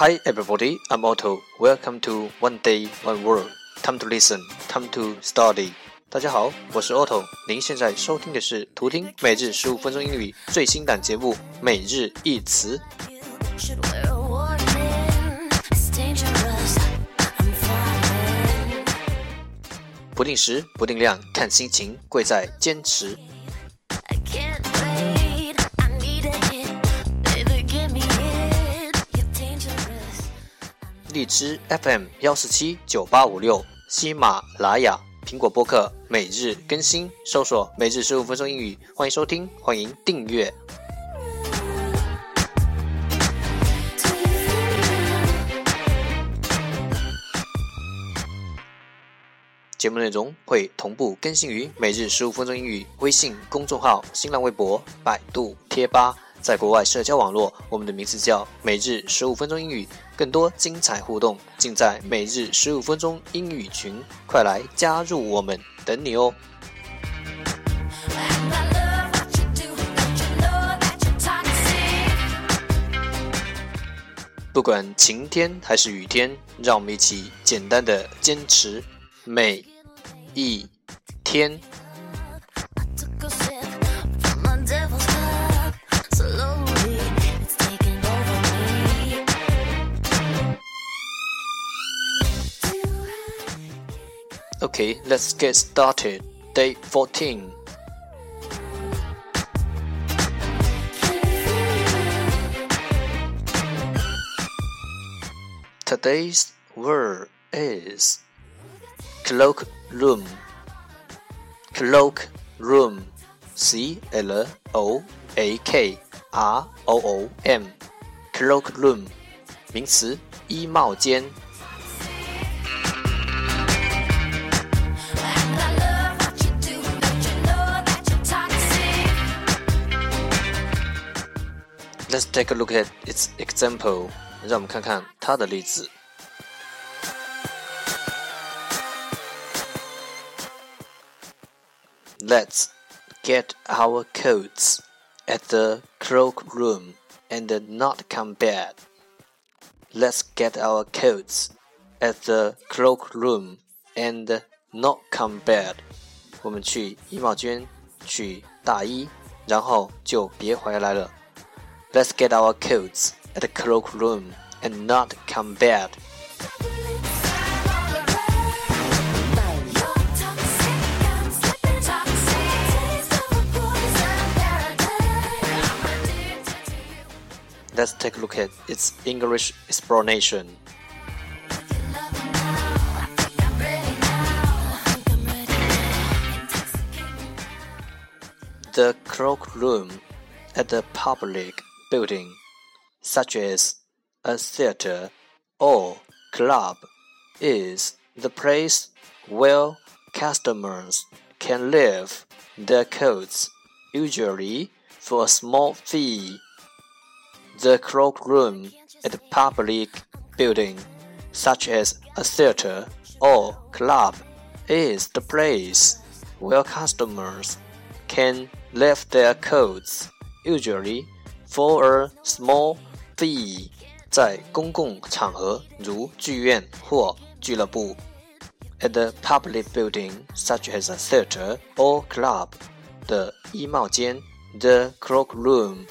Hi everybody, I'm Otto. Welcome to One Day One World. Time to listen, time to study. 大家好，我是 Otto。您现在收听的是图听每日十五分钟英语最新档节目《每日一词》。不定时，不定量，看心情，贵在坚持。荔枝 FM 幺四七九八五六，喜马拉雅、苹果播客每日更新，搜索“每日十五分钟英语”，欢迎收听，欢迎订阅。节目内容会同步更新于“每日十五分钟英语”微信公众号、新浪微博、百度贴吧。在国外社交网络，我们的名字叫每日十五分钟英语，更多精彩互动尽在每日十五分钟英语群，快来加入我们，等你哦！不管晴天还是雨天，让我们一起简单的坚持每一天。Okay, let's get started. Day 14. Today's word is cloakroom. Cloakroom. C L O A K R O O M. Cloakroom. 名词，衣帽间。 Let's take a look at its example. 让我们看看它的例子。Let's get our coats at the cloakroom and not come back. Let's get our coats at the cloakroom and not come back. 我们去衣帽间取大衣，然后就别回来了。 Let's get our coats at the cloakroom and not come back. Let's take a look at its English explanation. The cloakroom at the public building, such as a theater or club, is the place where customers can leave their coats, usually for a small fee. The cloakroom at a public building, such as a theater or club, is the place where customers can leave their coats, usually for a small fee，在公共场合如剧院或俱乐部。At the public building, such as a theater or club，的衣帽间，the cloakroom，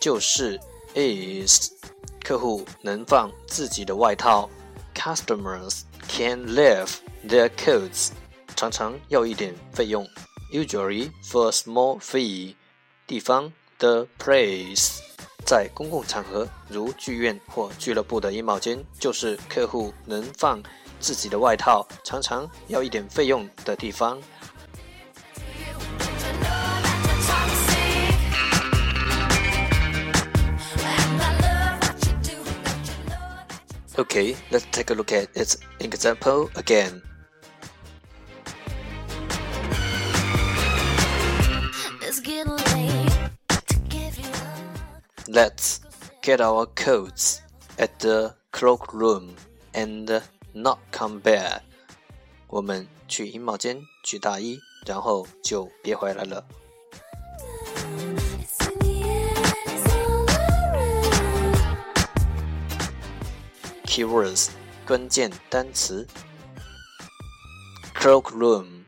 就是 is，客户能放自己的外套。Customers can leave their coats，常常要一点费用。Usually for a small fee，地方。 The place，在公共场合如剧院或俱乐部的衣帽间，就是客户能放自己的外套，常常要一点费用的地方。Okay, let's take a look at its example again. Let's get our coats at the cloakroom and not come back. 我们去衣帽间取大衣，然后就别回来了。 keywords 关键单词。cloakroom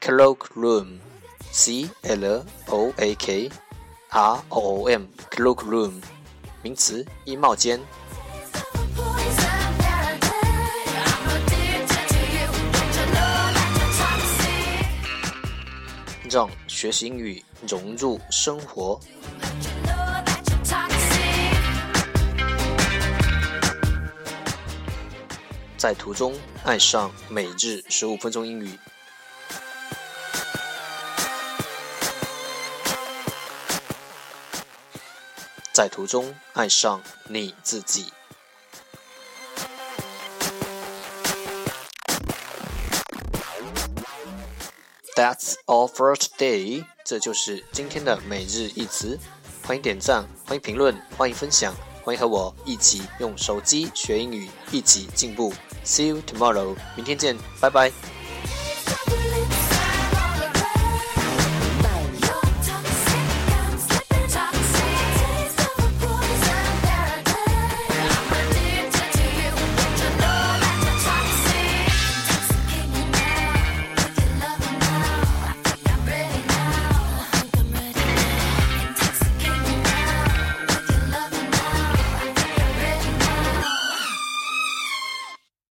cloakroom，c l o a k r o o m cloakroom，名词，衣帽间。让学习英语融入生活。在途中爱上每日十五分钟英语，在途中爱上你自己。That's all for today。这就是今天的每日一词。欢迎点赞，欢迎评论，欢迎分享。欢迎和我一起用手机学英语，一起进步。See you tomorrow，明天见，拜拜。